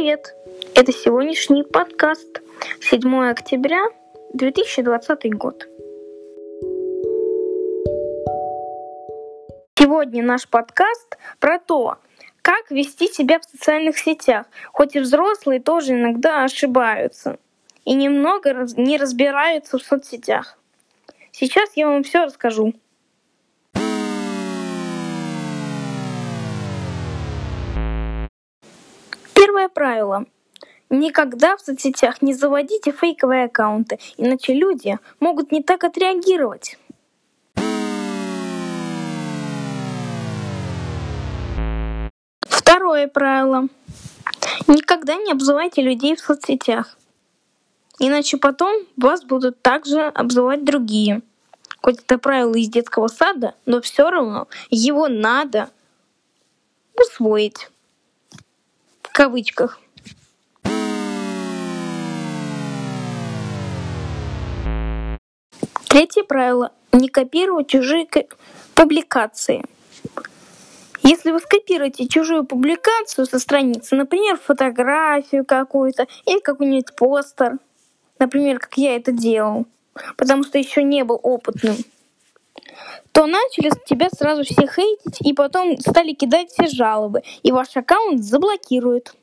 привет! Это сегодняшний подкаст. 7 октября 2020 год. Сегодня наш подкаст про то, как вести себя в социальных сетях, хоть и взрослые тоже иногда ошибаются и немного не разбираются в соцсетях. Сейчас я вам все расскажу. Первое правило. Никогда в соцсетях не заводите фейковые аккаунты, иначе люди могут не так отреагировать. Второе правило. Никогда не обзывайте людей в соцсетях. Иначе потом вас будут также обзывать другие. Хоть это правило из детского сада, но все равно его надо усвоить. Кавычках. Третье правило. Не копировать чужие ка- публикации. Если вы скопируете чужую публикацию со страницы, например, фотографию какую-то или какой-нибудь постер, например, как я это делал, потому что еще не был опытным, то начали тебя сразу все хейтить и потом стали кидать все жалобы, и ваш аккаунт заблокируют.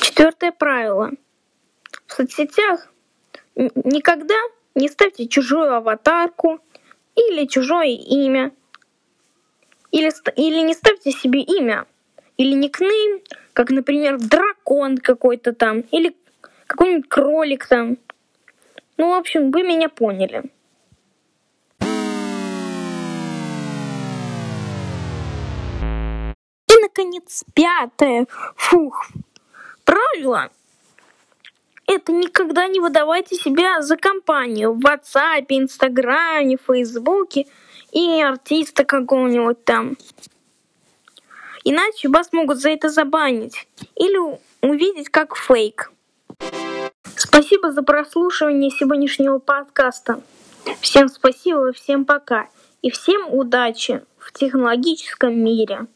Четвертое правило. В соцсетях никогда не ставьте чужую аватарку или чужое имя. Или, или не ставьте себе имя. Или никнейм, как, например, дракон какой-то там. Или какой-нибудь кролик там. Ну, в общем, вы меня поняли. И, наконец, пятое. Фух. Правило это никогда не выдавайте себя за компанию в WhatsApp, Инстаграме, Фейсбуке и артиста какого-нибудь там. Иначе вас могут за это забанить или увидеть как фейк. Спасибо за прослушивание сегодняшнего подкаста. Всем спасибо, всем пока и всем удачи в технологическом мире.